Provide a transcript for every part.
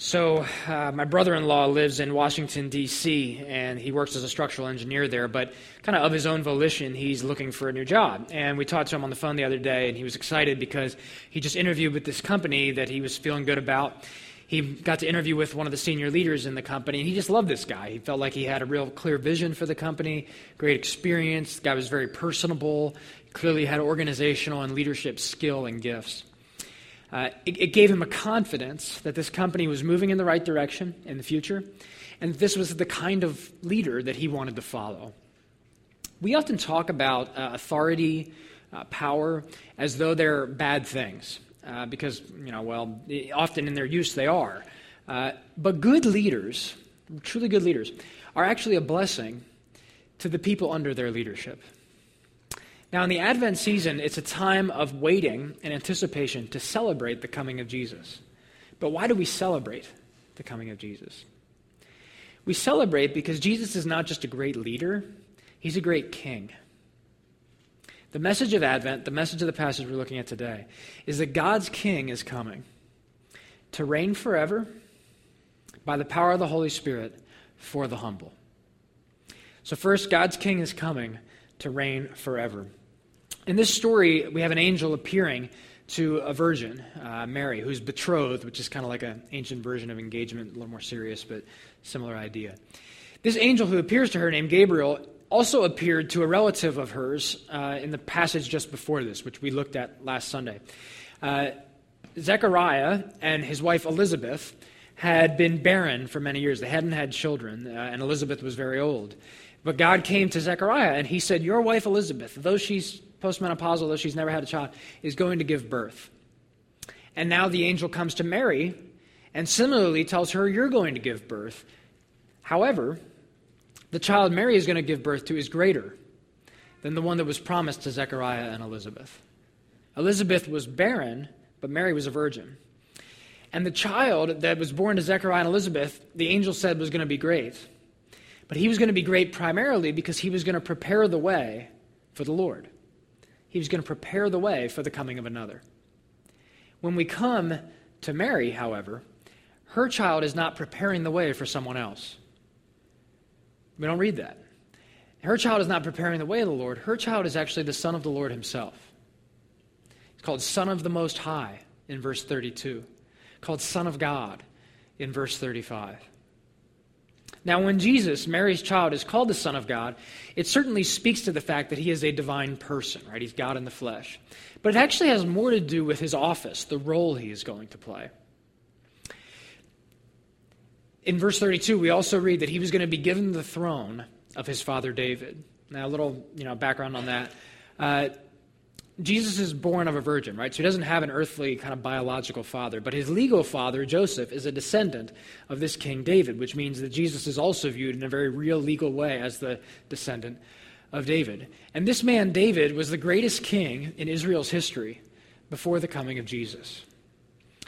So, uh, my brother in law lives in Washington, D.C., and he works as a structural engineer there, but kind of of his own volition, he's looking for a new job. And we talked to him on the phone the other day, and he was excited because he just interviewed with this company that he was feeling good about. He got to interview with one of the senior leaders in the company, and he just loved this guy. He felt like he had a real clear vision for the company, great experience. The guy was very personable, clearly had organizational and leadership skill and gifts. Uh, it, it, gave him a confidence that this company was moving in the right direction in the future, and this was the kind of leader that he wanted to follow. We often talk about uh, authority, uh, power, as though they're bad things, uh, because, you know, well, often in their use they are. Uh, but good leaders, truly good leaders, are actually a blessing to the people under their leadership. Now, in the Advent season, it's a time of waiting and anticipation to celebrate the coming of Jesus. But why do we celebrate the coming of Jesus? We celebrate because Jesus is not just a great leader, he's a great king. The message of Advent, the message of the passage we're looking at today, is that God's king is coming to reign forever by the power of the Holy Spirit for the humble. So, first, God's king is coming to reign forever. In this story, we have an angel appearing to a virgin, uh, Mary, who's betrothed, which is kind of like an ancient version of engagement, a little more serious, but similar idea. This angel who appears to her, named Gabriel, also appeared to a relative of hers uh, in the passage just before this, which we looked at last Sunday. Uh, Zechariah and his wife Elizabeth had been barren for many years. They hadn't had children, uh, and Elizabeth was very old. But God came to Zechariah and he said, Your wife Elizabeth, though she's postmenopausal, though she's never had a child, is going to give birth. And now the angel comes to Mary and similarly tells her, You're going to give birth. However, the child Mary is going to give birth to is greater than the one that was promised to Zechariah and Elizabeth. Elizabeth was barren, but Mary was a virgin. And the child that was born to Zechariah and Elizabeth, the angel said was going to be great. But he was going to be great primarily because he was going to prepare the way for the Lord. He was going to prepare the way for the coming of another. When we come to Mary, however, her child is not preparing the way for someone else. We don't read that. Her child is not preparing the way of the Lord. Her child is actually the Son of the Lord Himself. It's called Son of the Most High in verse 32, called Son of God in verse 35. Now, when Jesus, Mary's child, is called the Son of God, it certainly speaks to the fact that he is a divine person, right? He's God in the flesh. But it actually has more to do with his office, the role he is going to play. In verse 32, we also read that he was going to be given the throne of his father David. Now, a little you know, background on that. Uh, Jesus is born of a virgin, right? So he doesn't have an earthly kind of biological father, but his legal father, Joseph, is a descendant of this King David, which means that Jesus is also viewed in a very real legal way as the descendant of David. And this man, David, was the greatest king in Israel's history before the coming of Jesus.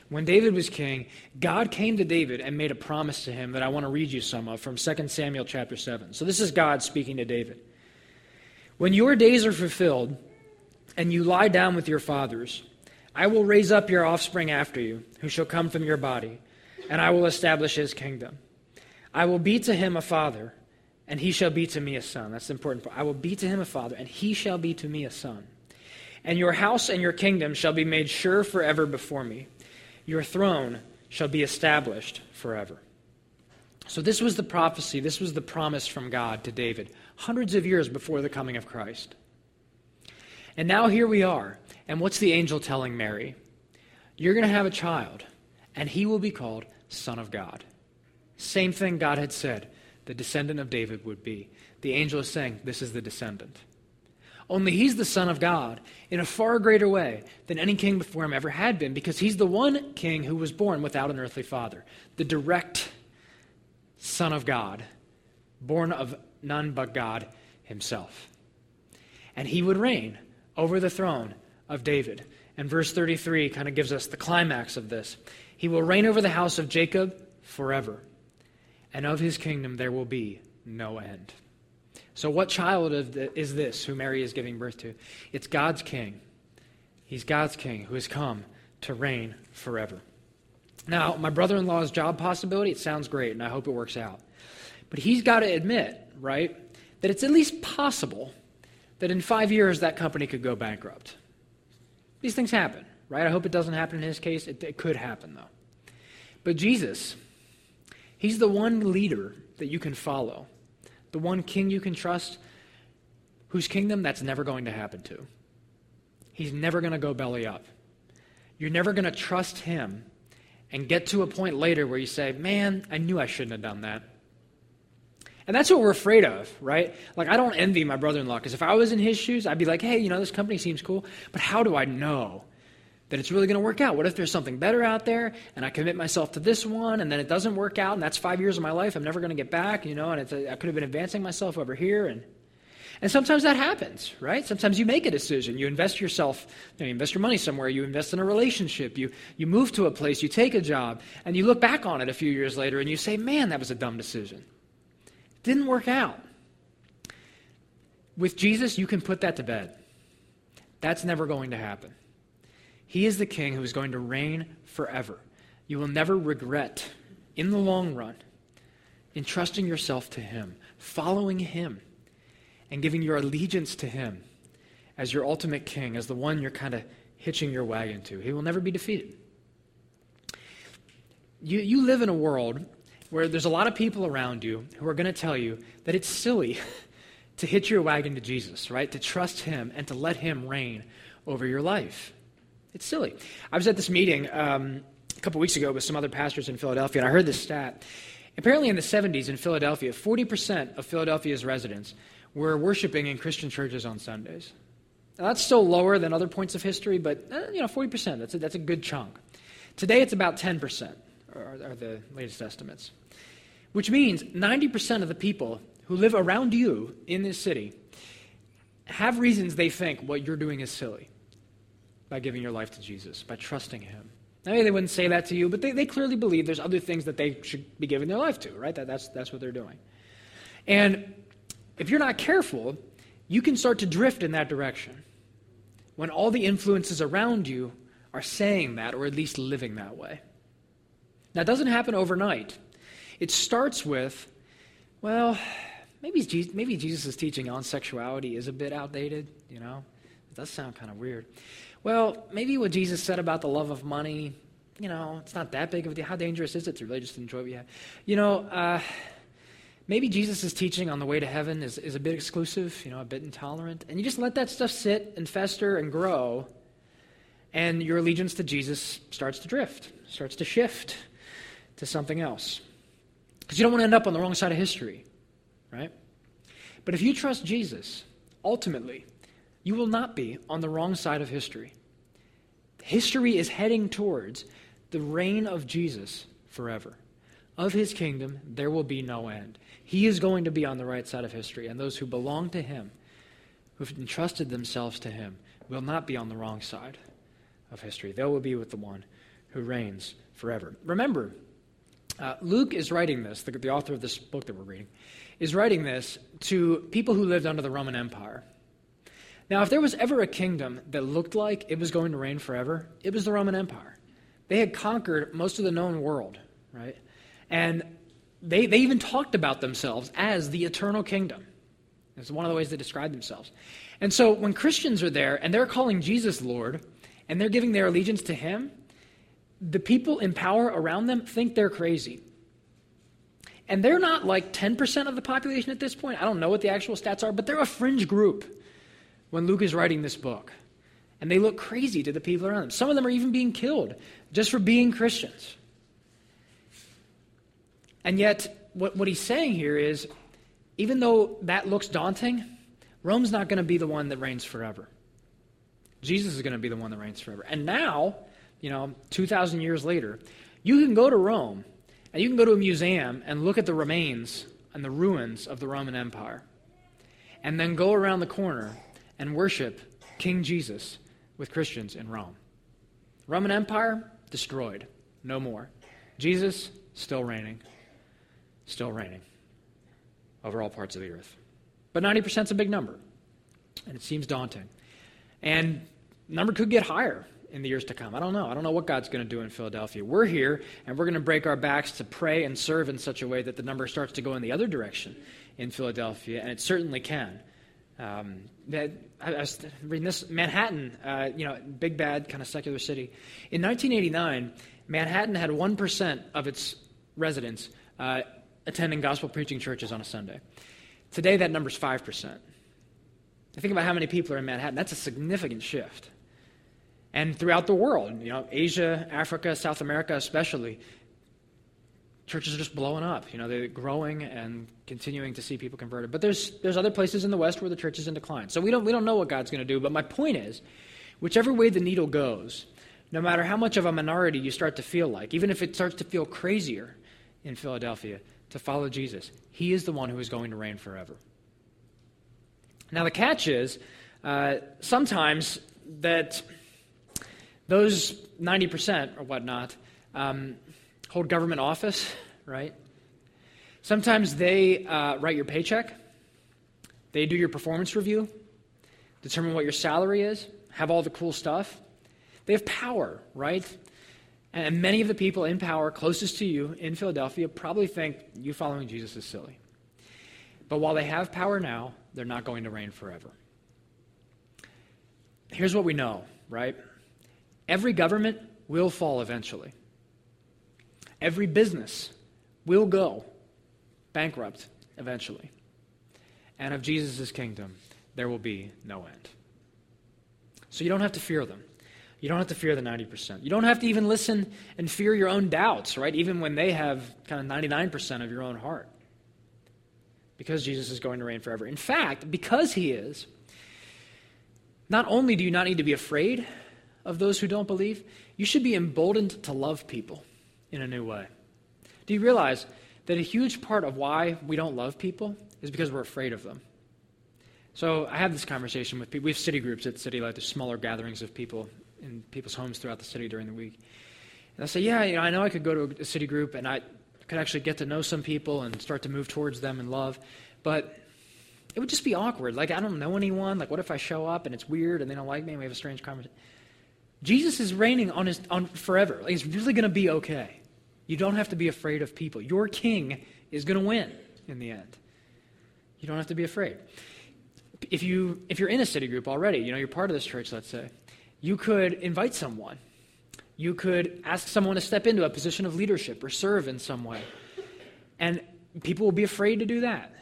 When David was king, God came to David and made a promise to him that I want to read you some of from 2 Samuel chapter 7. So this is God speaking to David. When your days are fulfilled, and you lie down with your fathers, I will raise up your offspring after you, who shall come from your body, and I will establish his kingdom. I will be to him a father, and he shall be to me a son. That's the important part. I will be to him a father, and he shall be to me a son. And your house and your kingdom shall be made sure forever before me. Your throne shall be established forever. So, this was the prophecy, this was the promise from God to David, hundreds of years before the coming of Christ. And now here we are. And what's the angel telling Mary? You're going to have a child, and he will be called Son of God. Same thing God had said the descendant of David would be. The angel is saying, This is the descendant. Only he's the Son of God in a far greater way than any king before him ever had been, because he's the one king who was born without an earthly father, the direct Son of God, born of none but God himself. And he would reign over the throne of David. And verse 33 kind of gives us the climax of this. He will reign over the house of Jacob forever, and of his kingdom there will be no end. So, what child is this who Mary is giving birth to? It's God's king. He's God's king who has come to reign forever. Now, my brother in law's job possibility, it sounds great, and I hope it works out. But he's got to admit, right, that it's at least possible that in five years that company could go bankrupt. These things happen, right? I hope it doesn't happen in his case. It, it could happen, though. But Jesus, he's the one leader that you can follow, the one king you can trust, whose kingdom that's never going to happen to. He's never going to go belly up. You're never going to trust him and get to a point later where you say, Man, I knew I shouldn't have done that. And that's what we're afraid of, right? Like, I don't envy my brother in law because if I was in his shoes, I'd be like, hey, you know, this company seems cool, but how do I know that it's really going to work out? What if there's something better out there and I commit myself to this one and then it doesn't work out and that's five years of my life I'm never going to get back, you know, and it's a, I could have been advancing myself over here and. And sometimes that happens, right? Sometimes you make a decision. You invest yourself, you, know, you, invest your money somewhere, you invest in a relationship, you, you move to a place, you take a job, and you look back on it a few years later and you say, man, that was a dumb decision. Didn't work out. With Jesus, you can put that to bed. That's never going to happen. He is the king who is going to reign forever. You will never regret, in the long run, entrusting yourself to him, following him, and giving your allegiance to him as your ultimate king, as the one you're kind of hitching your wagon to. He will never be defeated. You, you live in a world where there's a lot of people around you who are going to tell you that it's silly to hitch your wagon to Jesus, right? To trust Him and to let Him reign over your life. It's silly. I was at this meeting um, a couple weeks ago with some other pastors in Philadelphia, and I heard this stat. Apparently, in the 70s in Philadelphia, 40% of Philadelphia's residents were worshiping in Christian churches on Sundays. Now, that's still lower than other points of history, but uh, you know, 40%, that's a, that's a good chunk. Today, it's about 10%, are, are the latest estimates which means 90% of the people who live around you in this city have reasons they think what you're doing is silly by giving your life to Jesus, by trusting Him. Maybe they wouldn't say that to you, but they, they clearly believe there's other things that they should be giving their life to, right? That, that's, that's what they're doing. And if you're not careful, you can start to drift in that direction when all the influences around you are saying that, or at least living that way. That doesn't happen overnight. It starts with, well, maybe, Jesus, maybe Jesus' teaching on sexuality is a bit outdated, you know? It does sound kind of weird. Well, maybe what Jesus said about the love of money, you know, it's not that big of a deal. How dangerous is it to really just enjoy what you have? You know, uh, maybe Jesus' teaching on the way to heaven is, is a bit exclusive, you know, a bit intolerant. And you just let that stuff sit and fester and grow, and your allegiance to Jesus starts to drift, starts to shift to something else. Because you don't want to end up on the wrong side of history, right? But if you trust Jesus, ultimately, you will not be on the wrong side of history. History is heading towards the reign of Jesus forever. Of his kingdom, there will be no end. He is going to be on the right side of history, and those who belong to him, who've entrusted themselves to him, will not be on the wrong side of history. They will be with the one who reigns forever. Remember, uh, Luke is writing this, the, the author of this book that we're reading, is writing this to people who lived under the Roman Empire. Now, if there was ever a kingdom that looked like it was going to reign forever, it was the Roman Empire. They had conquered most of the known world, right? And they, they even talked about themselves as the eternal kingdom. It's one of the ways they describe themselves. And so when Christians are there and they're calling Jesus Lord and they're giving their allegiance to Him, the people in power around them think they're crazy. And they're not like 10% of the population at this point. I don't know what the actual stats are, but they're a fringe group when Luke is writing this book. And they look crazy to the people around them. Some of them are even being killed just for being Christians. And yet, what, what he's saying here is even though that looks daunting, Rome's not going to be the one that reigns forever. Jesus is going to be the one that reigns forever. And now, you know, 2,000 years later, you can go to Rome and you can go to a museum and look at the remains and the ruins of the Roman Empire. And then go around the corner and worship King Jesus with Christians in Rome. Roman Empire, destroyed. No more. Jesus, still reigning. Still reigning over all parts of the earth. But 90% is a big number, and it seems daunting. And number could get higher in the years to come. I don't know. I don't know what God's going to do in Philadelphia. We're here, and we're going to break our backs to pray and serve in such a way that the number starts to go in the other direction in Philadelphia, and it certainly can. Um, I, I, was reading this Manhattan, uh, you know, big bad kind of secular city. In 1989, Manhattan had 1% of its residents uh, attending gospel preaching churches on a Sunday. Today, that number's 5%. Think about how many people are in Manhattan. That's a significant shift. And throughout the world, you know, Asia, Africa, South America especially, churches are just blowing up. You know, they're growing and continuing to see people converted. But there's there's other places in the West where the church is in decline. So we don't we don't know what God's going to do. But my point is, whichever way the needle goes, no matter how much of a minority you start to feel like, even if it starts to feel crazier in Philadelphia, to follow Jesus, He is the one who is going to reign forever. Now the catch is, uh, sometimes that those 90% or whatnot um, hold government office, right? Sometimes they uh, write your paycheck, they do your performance review, determine what your salary is, have all the cool stuff. They have power, right? And many of the people in power closest to you in Philadelphia probably think you following Jesus is silly. But while they have power now, they're not going to reign forever. Here's what we know, right? Every government will fall eventually. Every business will go bankrupt eventually. And of Jesus' kingdom, there will be no end. So you don't have to fear them. You don't have to fear the 90%. You don't have to even listen and fear your own doubts, right? Even when they have kind of 99% of your own heart. Because Jesus is going to reign forever. In fact, because he is, not only do you not need to be afraid of those who don't believe, you should be emboldened to love people in a new way. Do you realize that a huge part of why we don't love people is because we're afraid of them? So I have this conversation with people. We have city groups at Citylight. There's smaller gatherings of people in people's homes throughout the city during the week. And I say, yeah, you know, I know I could go to a city group and I could actually get to know some people and start to move towards them in love, but it would just be awkward. Like, I don't know anyone. Like, what if I show up and it's weird and they don't like me and we have a strange conversation? Jesus is reigning on, his, on forever. Like, it's really going to be okay. You don't have to be afraid of people. Your king is going to win in the end. You don't have to be afraid. If, you, if you're in a city group already, you know, you're part of this church, let's say, you could invite someone. You could ask someone to step into a position of leadership or serve in some way. And people will be afraid to do that.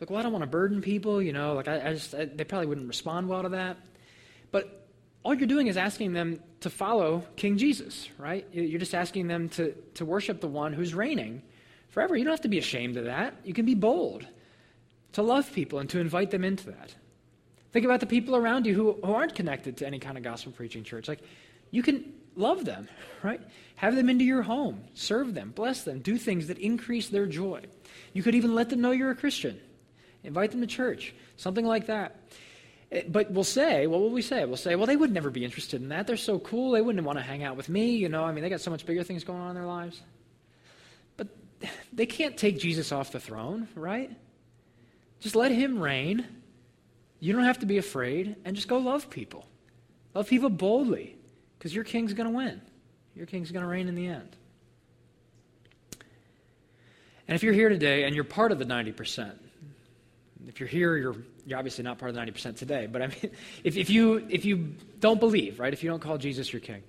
Like, well, I don't want to burden people, you know, like, I, I just, I, they probably wouldn't respond well to that. But all you're doing is asking them to follow King Jesus, right? You're just asking them to, to worship the one who's reigning forever. You don't have to be ashamed of that. You can be bold to love people and to invite them into that. Think about the people around you who, who aren't connected to any kind of gospel preaching church. Like, you can love them, right? Have them into your home, serve them, bless them, do things that increase their joy. You could even let them know you're a Christian, invite them to church, something like that. But we'll say, what will we say? We'll say, well, they would never be interested in that. They're so cool. They wouldn't want to hang out with me. You know, I mean, they got so much bigger things going on in their lives. But they can't take Jesus off the throne, right? Just let him reign. You don't have to be afraid, and just go love people. Love people boldly, because your king's going to win. Your king's going to reign in the end. And if you're here today and you're part of the 90%, if you're here, you're, you're obviously not part of the 90% today. But I mean, if, if, you, if you don't believe, right, if you don't call Jesus your king,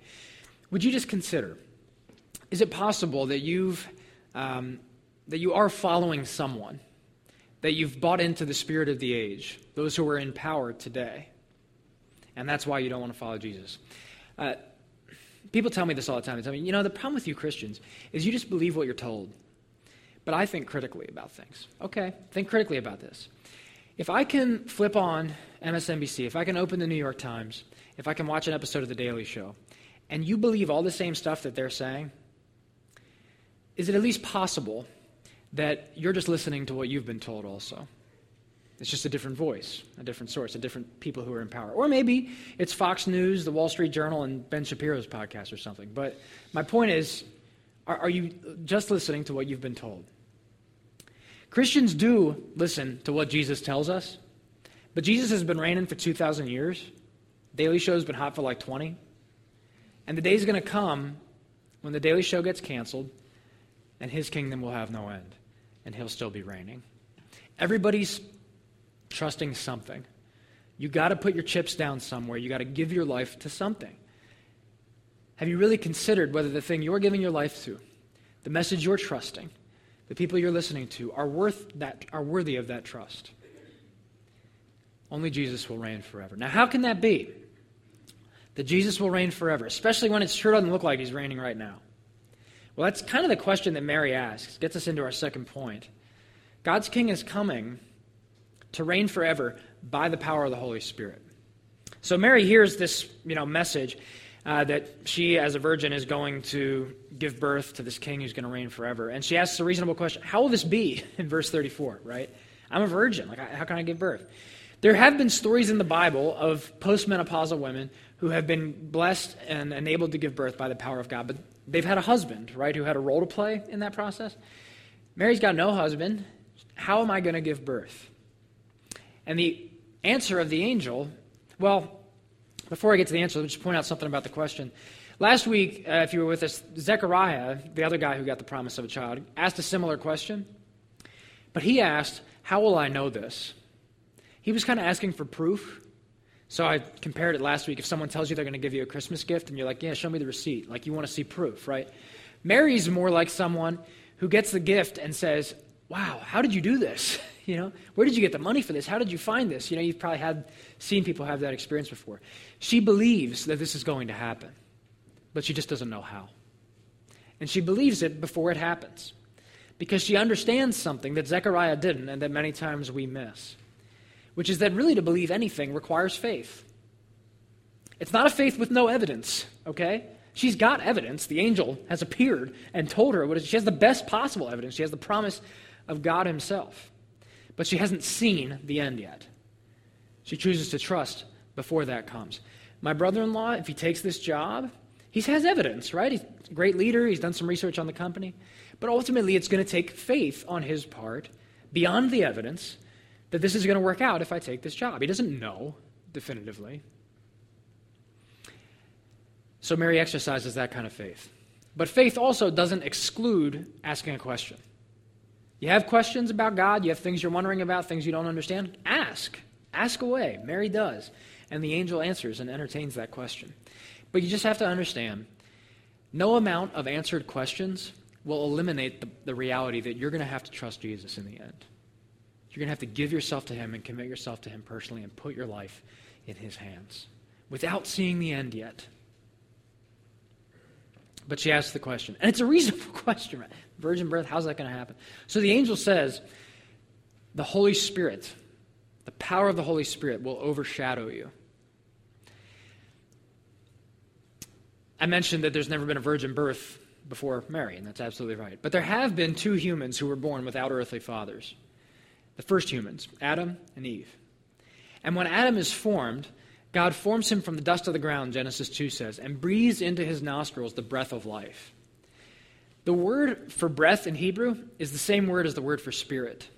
would you just consider is it possible that, you've, um, that you are following someone, that you've bought into the spirit of the age, those who are in power today, and that's why you don't want to follow Jesus? Uh, people tell me this all the time. They tell me, you know, the problem with you Christians is you just believe what you're told. But I think critically about things. Okay, think critically about this. If I can flip on MSNBC, if I can open the New York Times, if I can watch an episode of The Daily Show, and you believe all the same stuff that they're saying, is it at least possible that you're just listening to what you've been told also? It's just a different voice, a different source, a different people who are in power. Or maybe it's Fox News, the Wall Street Journal, and Ben Shapiro's podcast or something. But my point is are, are you just listening to what you've been told? Christians do listen to what Jesus tells us, but Jesus has been reigning for 2,000 years. Daily Show's been hot for like 20. And the day's going to come when the Daily Show gets canceled and his kingdom will have no end and he'll still be reigning. Everybody's trusting something. You got to put your chips down somewhere. You got to give your life to something. Have you really considered whether the thing you're giving your life to, the message you're trusting, the people you're listening to are worth that are worthy of that trust? Only Jesus will reign forever. Now, how can that be? That Jesus will reign forever, especially when it sure doesn't look like he's reigning right now. Well, that's kind of the question that Mary asks. Gets us into our second point. God's king is coming to reign forever by the power of the Holy Spirit. So Mary hears this, you know, message uh, that she, as a virgin, is going to give birth to this king who's going to reign forever, and she asks a reasonable question: How will this be? In verse thirty-four, right? I'm a virgin. Like, how can I give birth? There have been stories in the Bible of postmenopausal women who have been blessed and enabled to give birth by the power of God, but they've had a husband, right, who had a role to play in that process. Mary's got no husband. How am I going to give birth? And the answer of the angel, well, before I get to the answer, let me just point out something about the question. Last week, uh, if you were with us, Zechariah, the other guy who got the promise of a child, asked a similar question. But he asked, How will I know this? He was kind of asking for proof. So I compared it last week. If someone tells you they're going to give you a Christmas gift and you're like, yeah, show me the receipt, like you want to see proof, right? Mary's more like someone who gets the gift and says, wow, how did you do this? You know, where did you get the money for this? How did you find this? You know, you've probably had seen people have that experience before. She believes that this is going to happen, but she just doesn't know how. And she believes it before it happens because she understands something that Zechariah didn't and that many times we miss which is that really to believe anything requires faith. It's not a faith with no evidence, okay? She's got evidence. The angel has appeared and told her what she has the best possible evidence. She has the promise of God Himself. But she hasn't seen the end yet. She chooses to trust before that comes. My brother in law, if he takes this job, he has evidence, right? He's a great leader. He's done some research on the company. But ultimately, it's going to take faith on his part beyond the evidence that this is going to work out if I take this job. He doesn't know definitively. So Mary exercises that kind of faith. But faith also doesn't exclude asking a question. You have questions about God, you have things you're wondering about, things you don't understand, ask. Ask away. Mary does. And the angel answers and entertains that question. But you just have to understand no amount of answered questions will eliminate the, the reality that you're going to have to trust Jesus in the end. You're going to have to give yourself to Him and commit yourself to Him personally and put your life in His hands without seeing the end yet. But she asks the question, and it's a reasonable question. Right? Virgin birth, how's that going to happen? So the angel says, the Holy Spirit, the power of the Holy Spirit will overshadow you. I mentioned that there's never been a virgin birth before Mary, and that's absolutely right. But there have been two humans who were born without earthly fathers the first humans, Adam and Eve. And when Adam is formed, God forms him from the dust of the ground, Genesis 2 says, and breathes into his nostrils the breath of life. The word for breath in Hebrew is the same word as the word for spirit.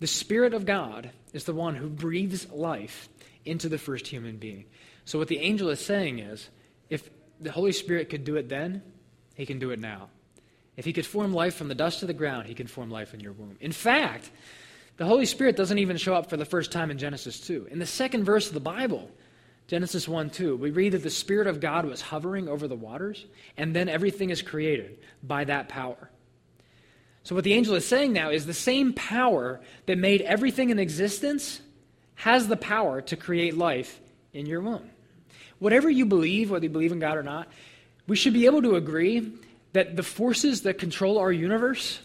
The Spirit of God is the one who breathes life into the first human being. So, what the angel is saying is if the Holy Spirit could do it then, he can do it now. If he could form life from the dust of the ground, he can form life in your womb. In fact, the Holy Spirit doesn't even show up for the first time in Genesis 2. In the second verse of the Bible, Genesis 1 2, we read that the Spirit of God was hovering over the waters, and then everything is created by that power. So, what the angel is saying now is the same power that made everything in existence has the power to create life in your womb. Whatever you believe, whether you believe in God or not, we should be able to agree that the forces that control our universe,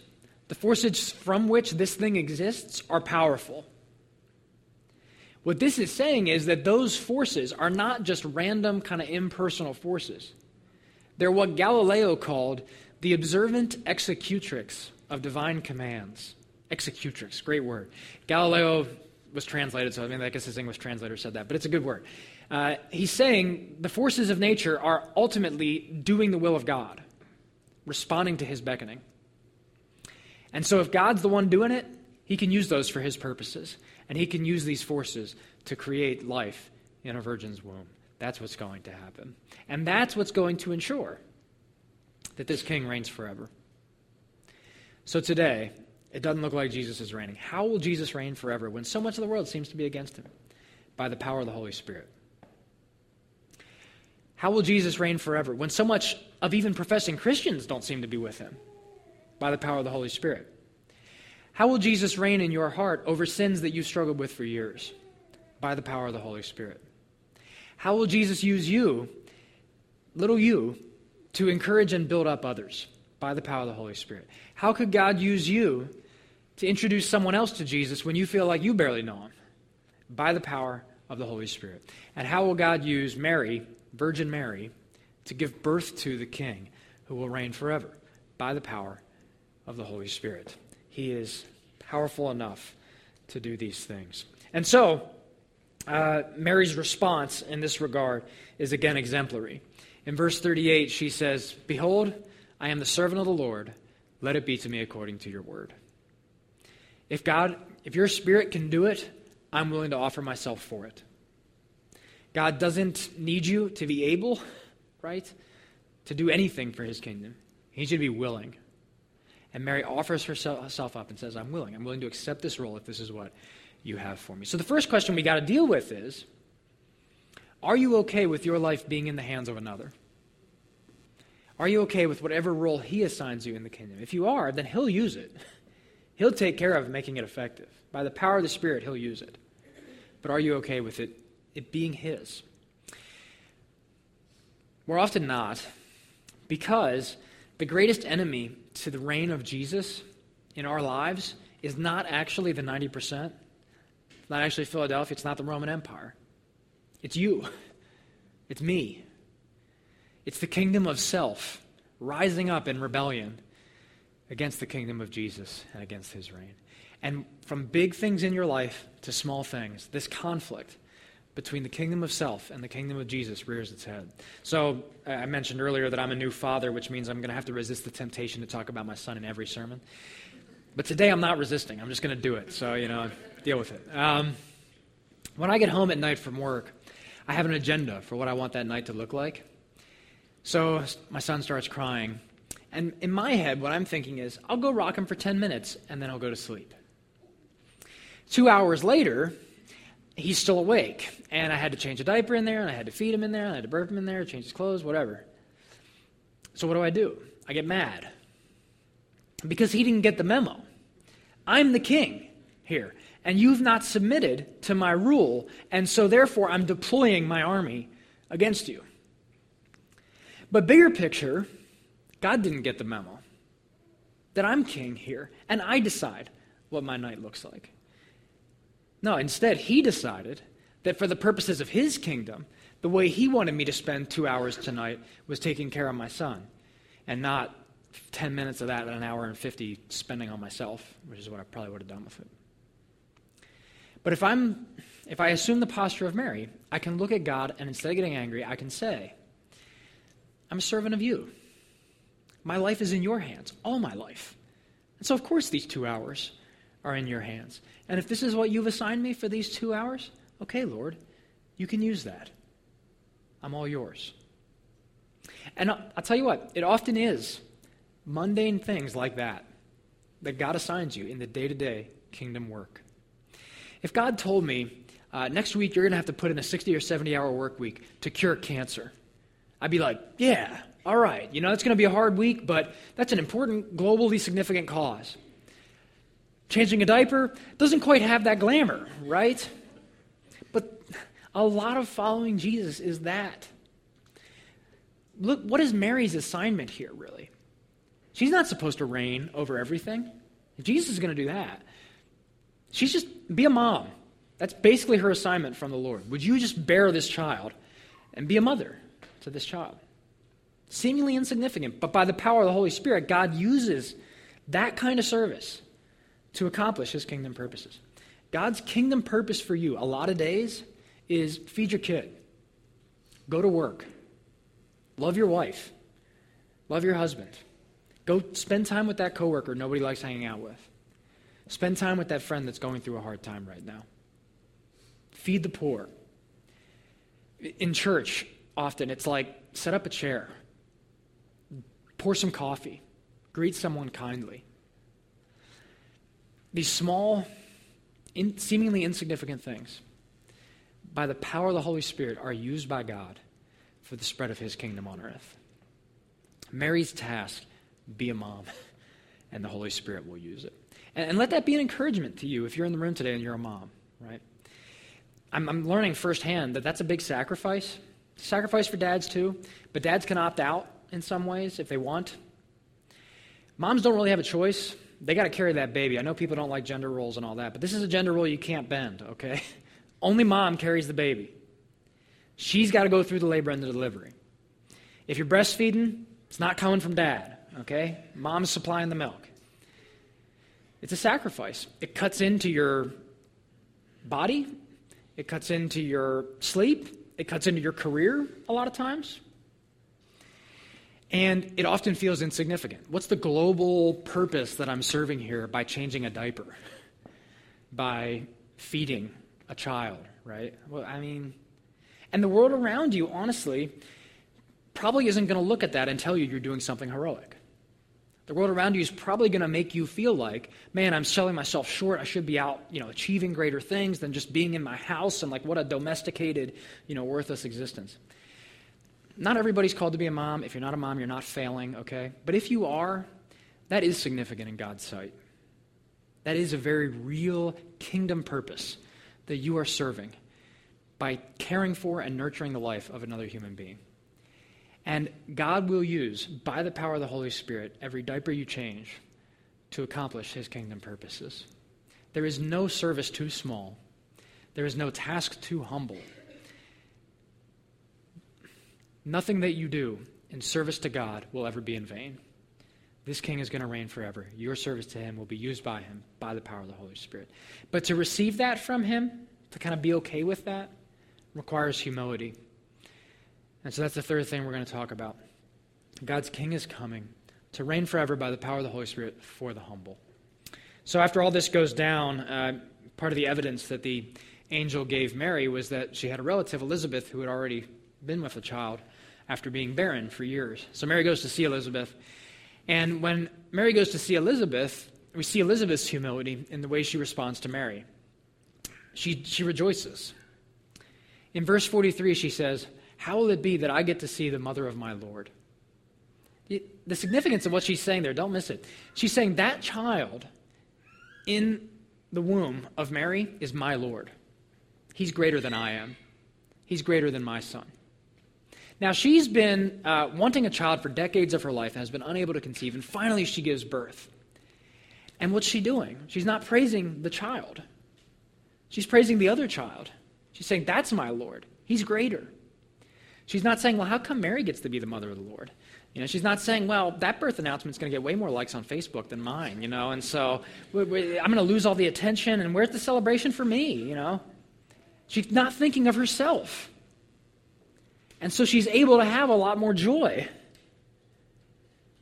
the forces from which this thing exists, are powerful. What this is saying is that those forces are not just random, kind of impersonal forces. They're what Galileo called the observant executrix of divine commands. Executrix, great word. Galileo was translated, so I mean, I guess his English translator said that, but it's a good word. Uh, he's saying the forces of nature are ultimately doing the will of God responding to his beckoning. And so, if God's the one doing it, he can use those for his purposes. And he can use these forces to create life in a virgin's womb. That's what's going to happen. And that's what's going to ensure that this king reigns forever. So today, it doesn't look like Jesus is reigning. How will Jesus reign forever when so much of the world seems to be against him? By the power of the Holy Spirit. How will Jesus reign forever when so much of even professing Christians don't seem to be with him? By the power of the Holy Spirit. How will Jesus reign in your heart over sins that you've struggled with for years? By the power of the Holy Spirit. How will Jesus use you, little you, to encourage and build up others? By the power of the Holy Spirit. How could God use you to introduce someone else to Jesus when you feel like you barely know him? By the power of the Holy Spirit. And how will God use Mary Virgin Mary, to give birth to the King who will reign forever by the power of the Holy Spirit. He is powerful enough to do these things. And so, uh, Mary's response in this regard is again exemplary. In verse 38, she says, Behold, I am the servant of the Lord. Let it be to me according to your word. If God, if your spirit can do it, I'm willing to offer myself for it. God doesn't need you to be able, right, to do anything for his kingdom. He to be willing. And Mary offers herself up and says, I'm willing. I'm willing to accept this role if this is what you have for me. So the first question we got to deal with is Are you okay with your life being in the hands of another? Are you okay with whatever role he assigns you in the kingdom? If you are, then he'll use it. He'll take care of making it effective. By the power of the Spirit, he'll use it. But are you okay with it it being His. We're often not, because the greatest enemy to the reign of Jesus in our lives is not actually the 90%. It's not actually Philadelphia. It's not the Roman Empire. It's you. It's me. It's the kingdom of self rising up in rebellion against the kingdom of Jesus and against his reign. And from big things in your life to small things, this conflict between the kingdom of self and the kingdom of Jesus rears its head. So, I mentioned earlier that I'm a new father, which means I'm going to have to resist the temptation to talk about my son in every sermon. But today I'm not resisting. I'm just going to do it. So, you know, deal with it. Um, when I get home at night from work, I have an agenda for what I want that night to look like. So, my son starts crying. And in my head, what I'm thinking is, I'll go rock him for 10 minutes and then I'll go to sleep. Two hours later, he's still awake. And I had to change a diaper in there, and I had to feed him in there, and I had to burp him in there, change his clothes, whatever. So what do I do? I get mad. Because he didn't get the memo. I'm the king here, and you've not submitted to my rule, and so therefore I'm deploying my army against you. But bigger picture, God didn't get the memo that I'm king here, and I decide what my night looks like. No, instead, he decided that for the purposes of his kingdom, the way he wanted me to spend two hours tonight was taking care of my son and not 10 minutes of that and an hour and 50 spending on myself, which is what I probably would have done with it. But if I'm if I assume the posture of Mary, I can look at God and instead of getting angry, I can say, I'm a servant of you. My life is in your hands, all my life. And so of course these 2 hours are in your hands. And if this is what you've assigned me for these two hours, okay, Lord, you can use that. I'm all yours. And I'll, I'll tell you what, it often is mundane things like that that God assigns you in the day to day kingdom work. If God told me, uh, next week you're going to have to put in a 60 or 70 hour work week to cure cancer, I'd be like, yeah, all right. You know, it's going to be a hard week, but that's an important, globally significant cause. Changing a diaper doesn't quite have that glamour, right? But a lot of following Jesus is that. Look, what is Mary's assignment here, really? She's not supposed to reign over everything. Jesus is going to do that. She's just be a mom. That's basically her assignment from the Lord. Would you just bear this child and be a mother to this child? Seemingly insignificant, but by the power of the Holy Spirit, God uses that kind of service to accomplish his kingdom purposes. God's kingdom purpose for you, a lot of days, is feed your kid, go to work, love your wife, love your husband, go spend time with that coworker nobody likes hanging out with, spend time with that friend that's going through a hard time right now, feed the poor. In church, often it's like set up a chair, pour some coffee, greet someone kindly. These small, in, seemingly insignificant things, by the power of the Holy Spirit, are used by God for the spread of his kingdom on earth. Mary's task be a mom, and the Holy Spirit will use it. And, and let that be an encouragement to you if you're in the room today and you're a mom, right? I'm, I'm learning firsthand that that's a big sacrifice. Sacrifice for dads, too, but dads can opt out in some ways if they want. Moms don't really have a choice. They got to carry that baby. I know people don't like gender roles and all that, but this is a gender role you can't bend, okay? Only mom carries the baby. She's got to go through the labor and the delivery. If you're breastfeeding, it's not coming from dad, okay? Mom's supplying the milk. It's a sacrifice. It cuts into your body, it cuts into your sleep, it cuts into your career a lot of times. And it often feels insignificant. What's the global purpose that I'm serving here by changing a diaper? By feeding a child, right? Well, I mean, and the world around you, honestly, probably isn't going to look at that and tell you you're doing something heroic. The world around you is probably going to make you feel like, man, I'm selling myself short. I should be out, you know, achieving greater things than just being in my house and like what a domesticated, you know, worthless existence. Not everybody's called to be a mom. If you're not a mom, you're not failing, okay? But if you are, that is significant in God's sight. That is a very real kingdom purpose that you are serving by caring for and nurturing the life of another human being. And God will use, by the power of the Holy Spirit, every diaper you change to accomplish his kingdom purposes. There is no service too small, there is no task too humble. Nothing that you do in service to God will ever be in vain. This king is going to reign forever. Your service to him will be used by him by the power of the Holy Spirit. But to receive that from him, to kind of be okay with that, requires humility. And so that's the third thing we're going to talk about. God's king is coming to reign forever by the power of the Holy Spirit for the humble. So after all this goes down, uh, part of the evidence that the angel gave Mary was that she had a relative, Elizabeth, who had already been with a child after being barren for years. So Mary goes to see Elizabeth. And when Mary goes to see Elizabeth, we see Elizabeth's humility in the way she responds to Mary. She, she rejoices. In verse 43, she says, how will it be that I get to see the mother of my Lord? The significance of what she's saying there, don't miss it. She's saying that child in the womb of Mary is my Lord. He's greater than I am, he's greater than my son. Now, she's been uh, wanting a child for decades of her life and has been unable to conceive, and finally she gives birth. And what's she doing? She's not praising the child, she's praising the other child. She's saying, That's my Lord. He's greater. She's not saying, well, how come Mary gets to be the mother of the Lord? You know, she's not saying, well, that birth announcement's going to get way more likes on Facebook than mine, you know, and so I'm going to lose all the attention, and where's the celebration for me, you know? She's not thinking of herself. And so she's able to have a lot more joy.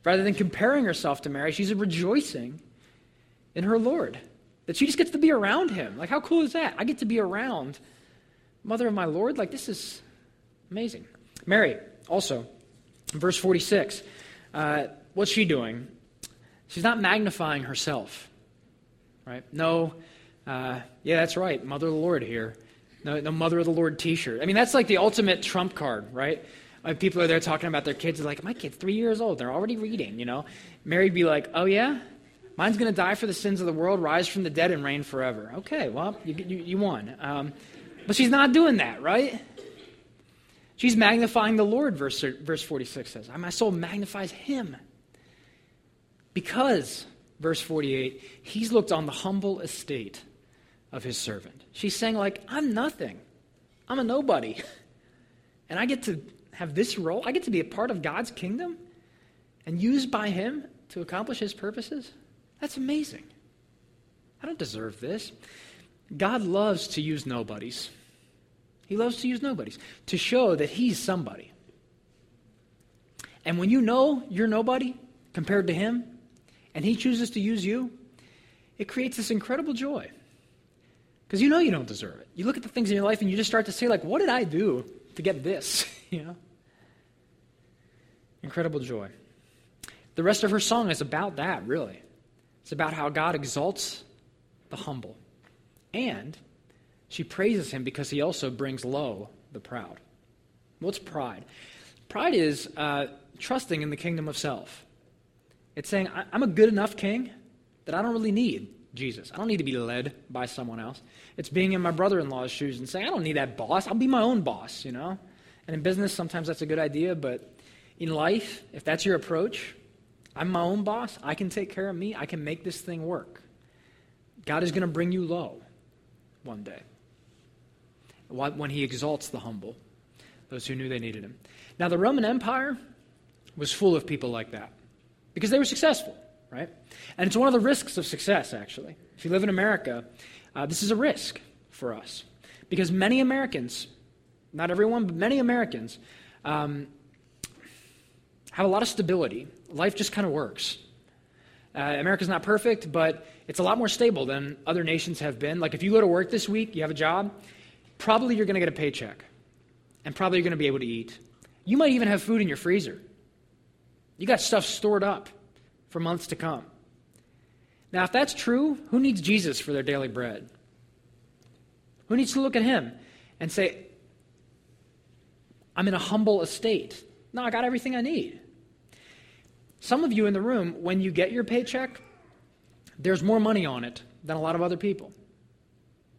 Rather than comparing herself to Mary, she's rejoicing in her Lord. That she just gets to be around him. Like, how cool is that? I get to be around Mother of my Lord. Like, this is amazing. Mary, also, verse 46, uh, what's she doing? She's not magnifying herself, right? No, uh, yeah, that's right, Mother of the Lord here. No, no Mother of the Lord t shirt. I mean, that's like the ultimate trump card, right? Like people are there talking about their kids, like, my kid's three years old, they're already reading, you know? Mary'd be like, oh, yeah? Mine's going to die for the sins of the world, rise from the dead, and reign forever. Okay, well, you, you, you won. Um, but she's not doing that, right? She's magnifying the Lord, verse, verse 46 says. My soul magnifies him. Because, verse 48, he's looked on the humble estate of his servant. She's saying, like, I'm nothing. I'm a nobody. And I get to have this role. I get to be a part of God's kingdom and used by him to accomplish his purposes. That's amazing. I don't deserve this. God loves to use nobodies. He loves to use nobodies to show that he's somebody. And when you know you're nobody compared to him, and he chooses to use you, it creates this incredible joy. Because you know you don't deserve it. You look at the things in your life and you just start to say, like, what did I do to get this, you know? Incredible joy. The rest of her song is about that, really. It's about how God exalts the humble. And she praises him because he also brings low the proud. What's pride? Pride is uh, trusting in the kingdom of self. It's saying, I'm a good enough king that I don't really need Jesus. I don't need to be led by someone else. It's being in my brother in law's shoes and saying, I don't need that boss. I'll be my own boss, you know? And in business, sometimes that's a good idea, but in life, if that's your approach, I'm my own boss. I can take care of me. I can make this thing work. God is going to bring you low one day when he exalts the humble, those who knew they needed him. Now, the Roman Empire was full of people like that because they were successful right? And it's one of the risks of success, actually. If you live in America, uh, this is a risk for us because many Americans, not everyone, but many Americans, um, have a lot of stability. Life just kind of works. Uh, America's not perfect, but it's a lot more stable than other nations have been. Like if you go to work this week, you have a job, probably you're going to get a paycheck, and probably you're going to be able to eat. You might even have food in your freezer. You got stuff stored up for months to come. Now, if that's true, who needs Jesus for their daily bread? Who needs to look at him and say, I'm in a humble estate? No, I got everything I need. Some of you in the room, when you get your paycheck, there's more money on it than a lot of other people.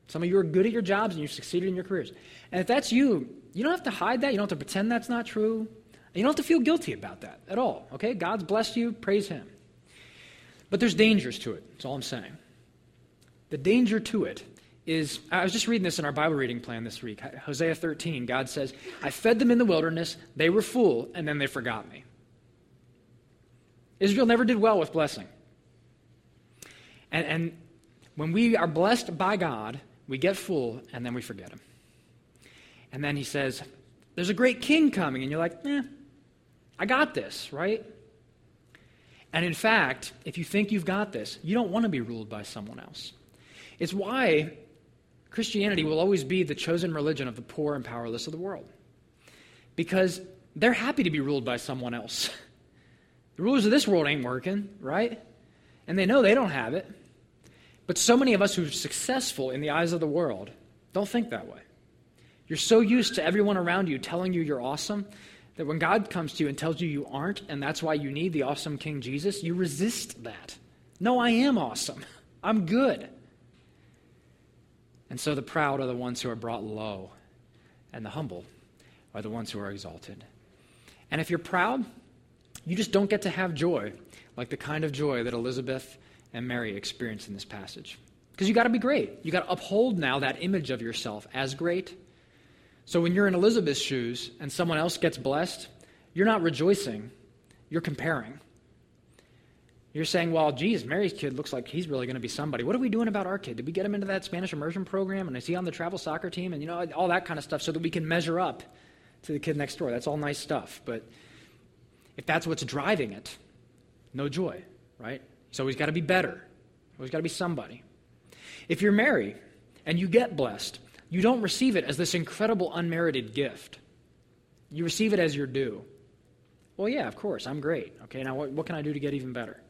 Some of you are good at your jobs and you've succeeded in your careers. And if that's you, you don't have to hide that. You don't have to pretend that's not true. You don't have to feel guilty about that at all. Okay? God's blessed you. Praise Him. But there's dangers to it, that's all I'm saying. The danger to it is I was just reading this in our Bible reading plan this week. Hosea 13, God says, I fed them in the wilderness, they were full, and then they forgot me. Israel never did well with blessing. And, and when we are blessed by God, we get full, and then we forget Him. And then He says, There's a great king coming, and you're like, eh, I got this, right? And in fact, if you think you've got this, you don't want to be ruled by someone else. It's why Christianity will always be the chosen religion of the poor and powerless of the world. Because they're happy to be ruled by someone else. The rulers of this world ain't working, right? And they know they don't have it. But so many of us who are successful in the eyes of the world don't think that way. You're so used to everyone around you telling you you're awesome that when God comes to you and tells you you aren't, and that's why you need the awesome King Jesus, you resist that. No, I am awesome. I'm good. And so the proud are the ones who are brought low, and the humble are the ones who are exalted. And if you're proud, you just don't get to have joy, like the kind of joy that Elizabeth and Mary experienced in this passage. Because you got to be great. You got to uphold now that image of yourself as great so when you're in Elizabeth's shoes and someone else gets blessed, you're not rejoicing, you're comparing. You're saying, well, geez, Mary's kid looks like he's really going to be somebody. What are we doing about our kid? Did we get him into that Spanish immersion program? And is he on the travel soccer team? And, you know, all that kind of stuff so that we can measure up to the kid next door. That's all nice stuff. But if that's what's driving it, no joy, right? He's always got to be better. Always got to be somebody. If you're Mary and you get blessed, you don't receive it as this incredible unmerited gift. You receive it as your due. Well, yeah, of course, I'm great. Okay, now what, what can I do to get even better?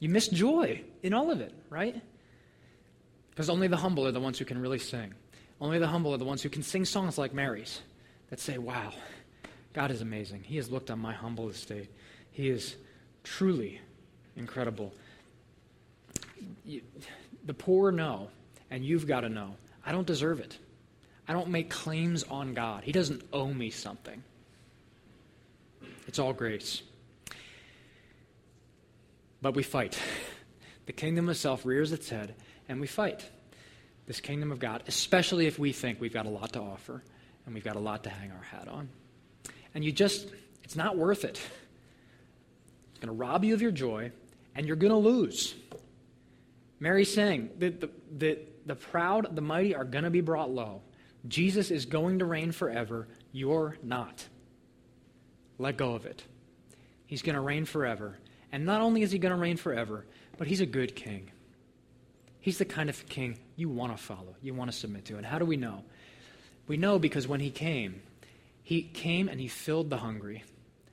You miss joy in all of it, right? Because only the humble are the ones who can really sing. Only the humble are the ones who can sing songs like Mary's that say, Wow, God is amazing. He has looked on my humble estate. He is truly incredible. You, the poor know and you've got to know I don't deserve it. I don't make claims on God. He doesn't owe me something. It's all grace. But we fight. The kingdom of self rears its head, and we fight. This kingdom of God, especially if we think we've got a lot to offer and we've got a lot to hang our hat on. And you just, it's not worth it. It's going to rob you of your joy, and you're going to lose. Mary's saying that the, the, the proud, the mighty are going to be brought low. Jesus is going to reign forever. You're not. Let go of it. He's going to reign forever. And not only is he going to reign forever, but he's a good king. He's the kind of king you want to follow, you want to submit to. And how do we know? We know because when he came, he came and he filled the hungry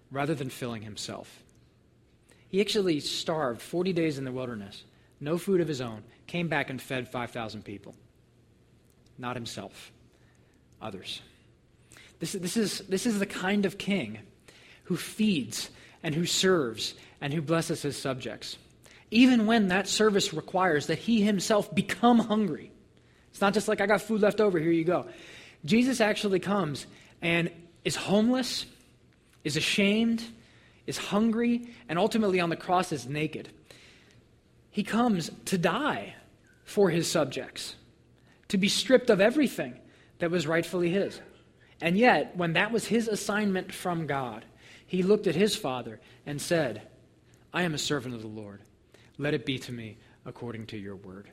rather than filling himself. He actually starved 40 days in the wilderness, no food of his own, came back and fed 5,000 people. Not himself, others. This, this, is, this is the kind of king who feeds and who serves and who blesses his subjects, even when that service requires that he himself become hungry. It's not just like, I got food left over, here you go. Jesus actually comes and is homeless, is ashamed, is hungry, and ultimately on the cross is naked. He comes to die for his subjects, to be stripped of everything that was rightfully his. And yet, when that was his assignment from God, he looked at his father and said, I am a servant of the Lord. Let it be to me according to your word.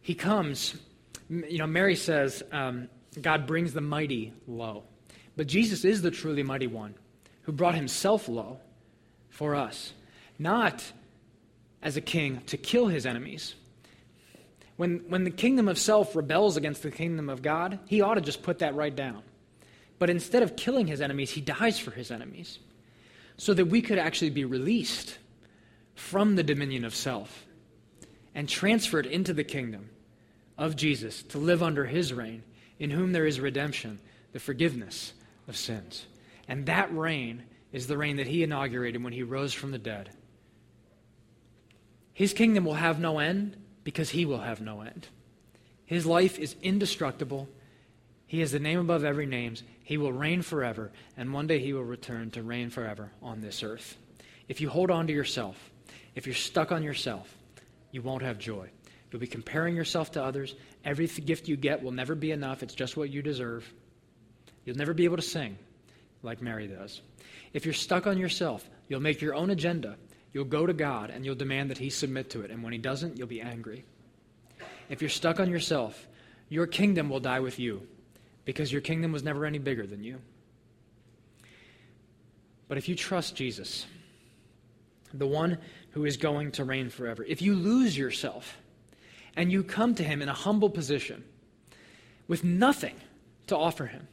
He comes, you know, Mary says, um, God brings the mighty low. But Jesus is the truly mighty one who brought himself low for us, not as a king to kill his enemies. When, when the kingdom of self rebels against the kingdom of God, he ought to just put that right down. But instead of killing his enemies, he dies for his enemies so that we could actually be released from the dominion of self and transferred into the kingdom of Jesus to live under his reign in whom there is redemption, the forgiveness of sins. And that reign is the reign that he inaugurated when he rose from the dead. His kingdom will have no end because he will have no end. His life is indestructible. He has the name above every name. He will reign forever, and one day he will return to reign forever on this earth. If you hold on to yourself, if you're stuck on yourself, you won't have joy. You'll be comparing yourself to others. Every gift you get will never be enough. It's just what you deserve. You'll never be able to sing like Mary does. If you're stuck on yourself, you'll make your own agenda. You'll go to God and you'll demand that He submit to it. And when He doesn't, you'll be angry. If you're stuck on yourself, your kingdom will die with you because your kingdom was never any bigger than you. But if you trust Jesus, the one who is going to reign forever, if you lose yourself, and you come to him in a humble position with nothing to offer him.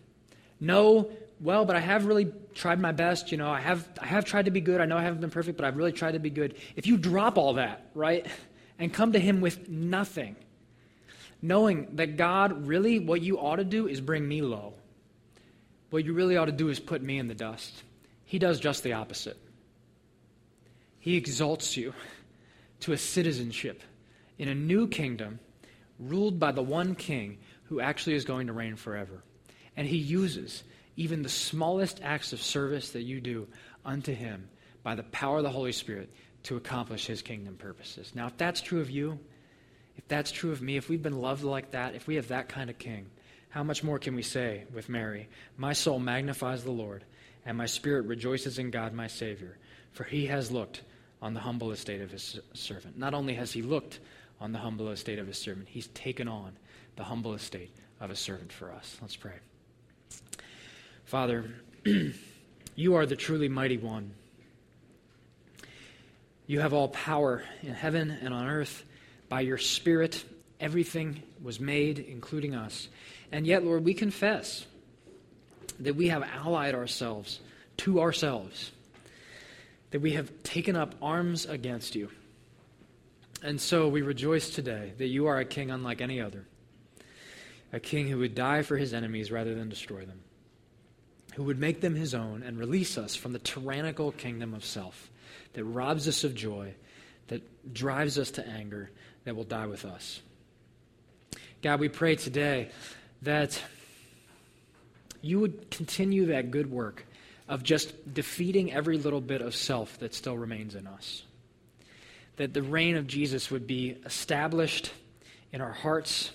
No, well, but I have really tried my best, you know, I have I have tried to be good. I know I haven't been perfect, but I've really tried to be good. If you drop all that, right, and come to him with nothing, knowing that God really what you ought to do is bring me low. What you really ought to do is put me in the dust. He does just the opposite. He exalts you to a citizenship in a new kingdom ruled by the one king who actually is going to reign forever. And he uses even the smallest acts of service that you do unto him by the power of the Holy Spirit to accomplish his kingdom purposes. Now, if that's true of you, if that's true of me, if we've been loved like that, if we have that kind of king, how much more can we say with Mary? My soul magnifies the Lord, and my spirit rejoices in God my Savior, for he has looked on the humble estate of his servant. Not only has he looked on the humble estate of his servant. He's taken on the humble estate of a servant for us. Let's pray. Father, you are the truly mighty one. You have all power in heaven and on earth. By your Spirit, everything was made, including us. And yet, Lord, we confess that we have allied ourselves to ourselves, that we have taken up arms against you. And so we rejoice today that you are a king unlike any other, a king who would die for his enemies rather than destroy them, who would make them his own and release us from the tyrannical kingdom of self that robs us of joy, that drives us to anger, that will die with us. God, we pray today that you would continue that good work of just defeating every little bit of self that still remains in us that the reign of Jesus would be established in our hearts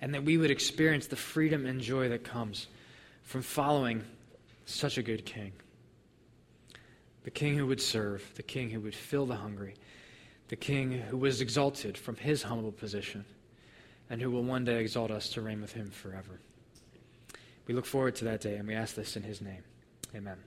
and that we would experience the freedom and joy that comes from following such a good king. The king who would serve, the king who would fill the hungry, the king who was exalted from his humble position, and who will one day exalt us to reign with him forever. We look forward to that day, and we ask this in his name. Amen.